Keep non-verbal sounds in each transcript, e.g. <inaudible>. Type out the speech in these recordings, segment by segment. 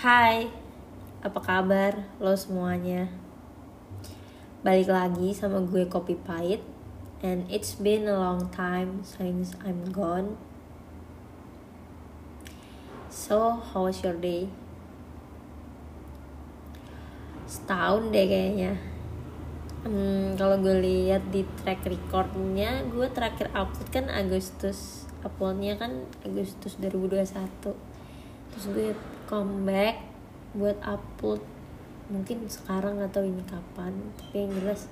Hai, apa kabar lo semuanya? Balik lagi sama gue Kopi Pahit And it's been a long time since I'm gone So, how was your day? Setahun deh kayaknya hmm, Kalau gue lihat di track recordnya Gue terakhir upload kan Agustus Uploadnya kan Agustus 2021 Terus gue comeback buat upload mungkin sekarang atau ini kapan tapi yang jelas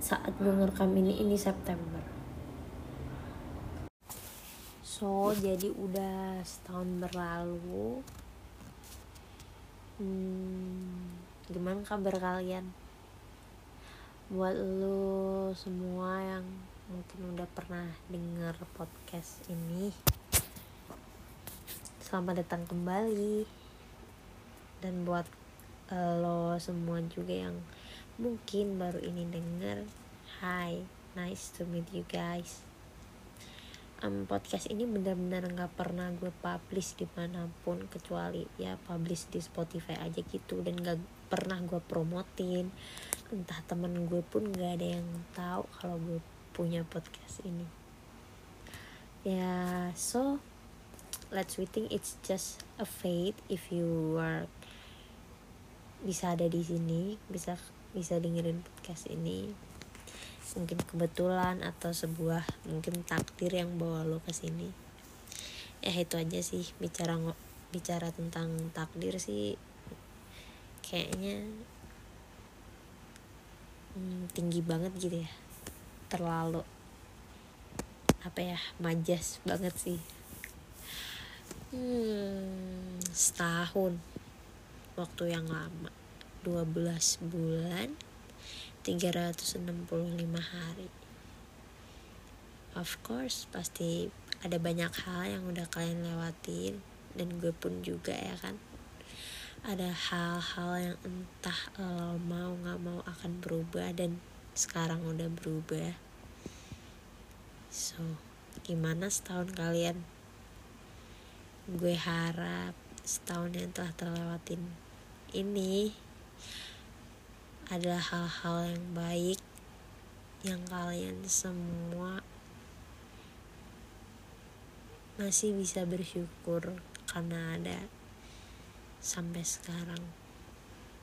saat gue ngerekam ini ini September. So jadi udah setahun berlalu. Hmm, gimana kabar kalian? Buat lo semua yang mungkin udah pernah denger podcast ini selamat datang kembali. Dan buat uh, lo semua juga yang mungkin baru ini denger Hi, nice to meet you guys. Um, podcast ini benar-benar nggak pernah gue publish di mana pun kecuali ya publish di Spotify aja gitu dan gak pernah gue promotin. Entah temen gue pun gak ada yang tahu kalau gue punya podcast ini. Ya so let's we think it's just a fate. If you are bisa ada di sini bisa bisa dengerin podcast ini mungkin kebetulan atau sebuah mungkin takdir yang bawa lo ke sini. Ya itu aja sih bicara bicara tentang takdir sih kayaknya hmm, tinggi banget gitu ya. Terlalu apa ya majas banget sih Hmm, setahun. Waktu yang lama. 12 bulan 365 hari. Of course pasti ada banyak hal yang udah kalian lewatin dan gue pun juga ya kan? Ada hal-hal yang entah lo mau nggak mau akan berubah dan sekarang udah berubah. So gimana setahun kalian gue harap setahun yang telah terlewatin ini adalah hal-hal yang baik yang kalian semua masih bisa bersyukur karena ada sampai sekarang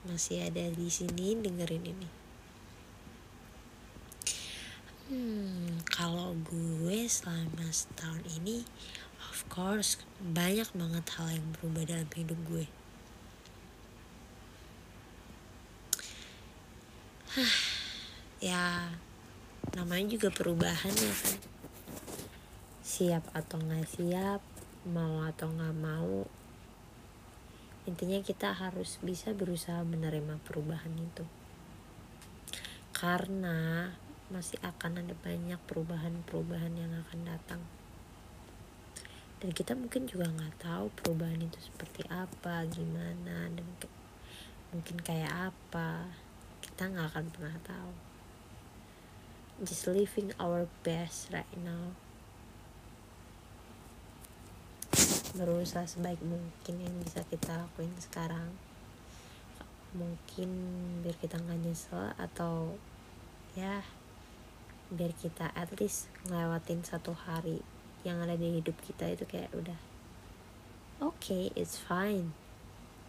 masih ada di sini dengerin ini. Hmm, kalau gue selama setahun ini course banyak banget hal yang berubah dalam hidup gue. <sighs> Ya namanya juga perubahan ya kan? Siap atau nggak siap mau atau nggak mau intinya kita harus bisa berusaha menerima perubahan itu. Karena masih akan ada banyak perubahan-perubahan yang akan datang dan kita mungkin juga nggak tahu perubahan itu seperti apa gimana dan ke, mungkin kayak apa. Kita nggak akan pernah tahu. Just living our best right now. Berusaha sebaik mungkin yang bisa kita lakuin sekarang. Mungkin biar kita nggak nyesel atau ya biar kita at least ngelewatin satu hari yang ada di hidup kita itu kayak udah oke okay, it's fine.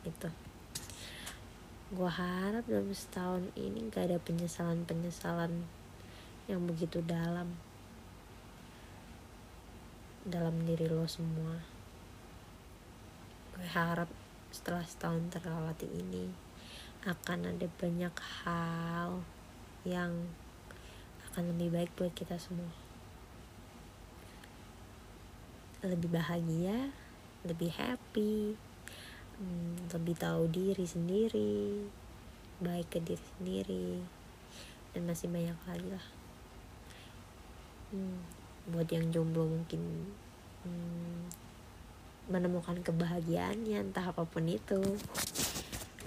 Itu gue harap dalam setahun ini gak ada penyesalan penyesalan yang begitu dalam dalam diri lo semua. Gue harap setelah setahun terlewati ini akan ada banyak hal yang akan lebih baik buat kita semua lebih bahagia lebih happy hmm, lebih tahu diri sendiri baik ke diri sendiri dan masih banyak lagi lah. Hmm, buat yang jomblo mungkin hmm, menemukan kebahagiaannya entah apa pun itu.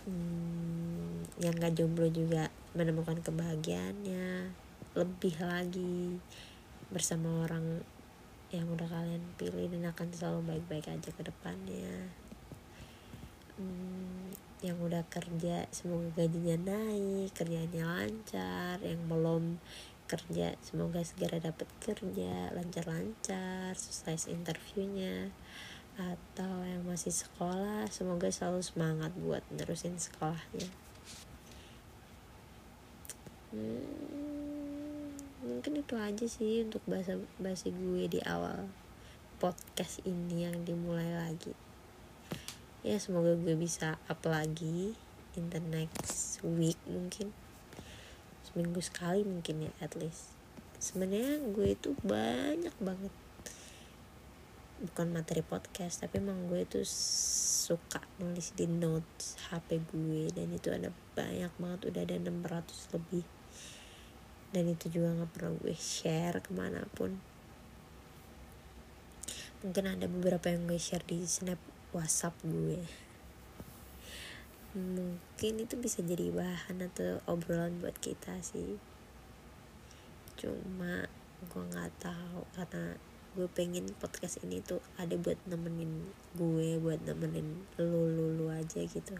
Hmm, yang gak jomblo juga menemukan kebahagiaannya lebih lagi bersama orang yang udah kalian pilih dan akan selalu baik-baik aja ke depannya. Hmm, yang udah kerja semoga gajinya naik kerjanya lancar. Yang belum kerja semoga segera dapat kerja lancar-lancar sukses interviewnya. Atau yang masih sekolah semoga selalu semangat buat nerusin sekolahnya. Hmm, mungkin itu aja sih untuk bahasa bahasa gue di awal podcast ini yang dimulai lagi. Ya semoga gue bisa up lagi in the next week mungkin. Seminggu sekali mungkin ya at least. Sebenarnya gue itu banyak banget. Bukan materi podcast tapi emang gue itu suka nulis di notes HP gue dan itu ada banyak banget udah ada 600 lebih dan itu juga nggak pernah gue share ke mana pun. Mungkin ada beberapa yang gue share di snap WhatsApp gue. Mungkin itu bisa jadi bahan atau obrolan buat kita sih. Cuma gue nggak tahu karena gue pengen podcast ini tuh ada buat nemenin gue buat nemenin lu lu lu aja gitu.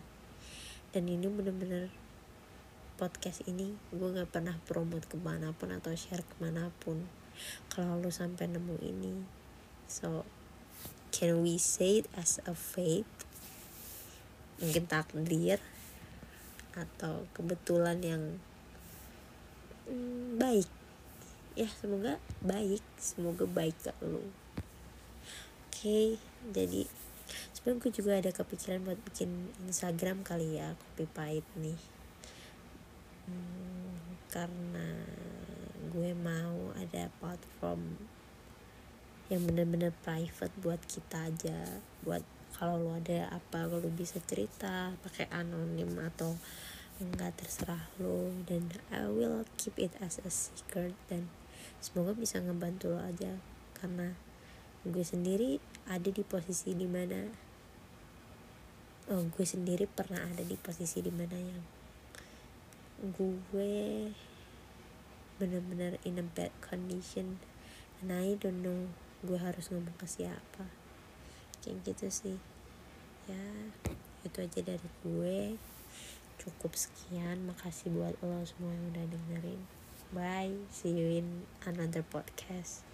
Dan ini bener-bener podcast ini gue nggak pernah promote ke mana pun atau share ke mana pun. Kalau lu sampai nemu ini so can we say it as a faith? Mungkin takdir atau kebetulan yang hmm, baik. Ya semoga baik semoga baik ke lu. Oke jadi sebenarnya gue juga ada kepikiran buat bikin Instagram kali ya kopi pahit nih karena gue mau ada platform yang bener-bener private buat kita aja. Buat kalau lo ada apa lo bisa cerita pakai anonim atau enggak terserah lo dan I will keep it as a secret dan semoga bisa ngebantu lo aja. Karena gue sendiri ada di posisi di mana oh gue sendiri pernah ada di posisi di mana yang gue bener-bener in a bad condition. And I don't know gue harus ngomong ke siapa. Kayak gitu sih. Ya itu aja dari gue. Cukup sekian makasih buat lo semua yang udah dengerin. Bye see you in another podcast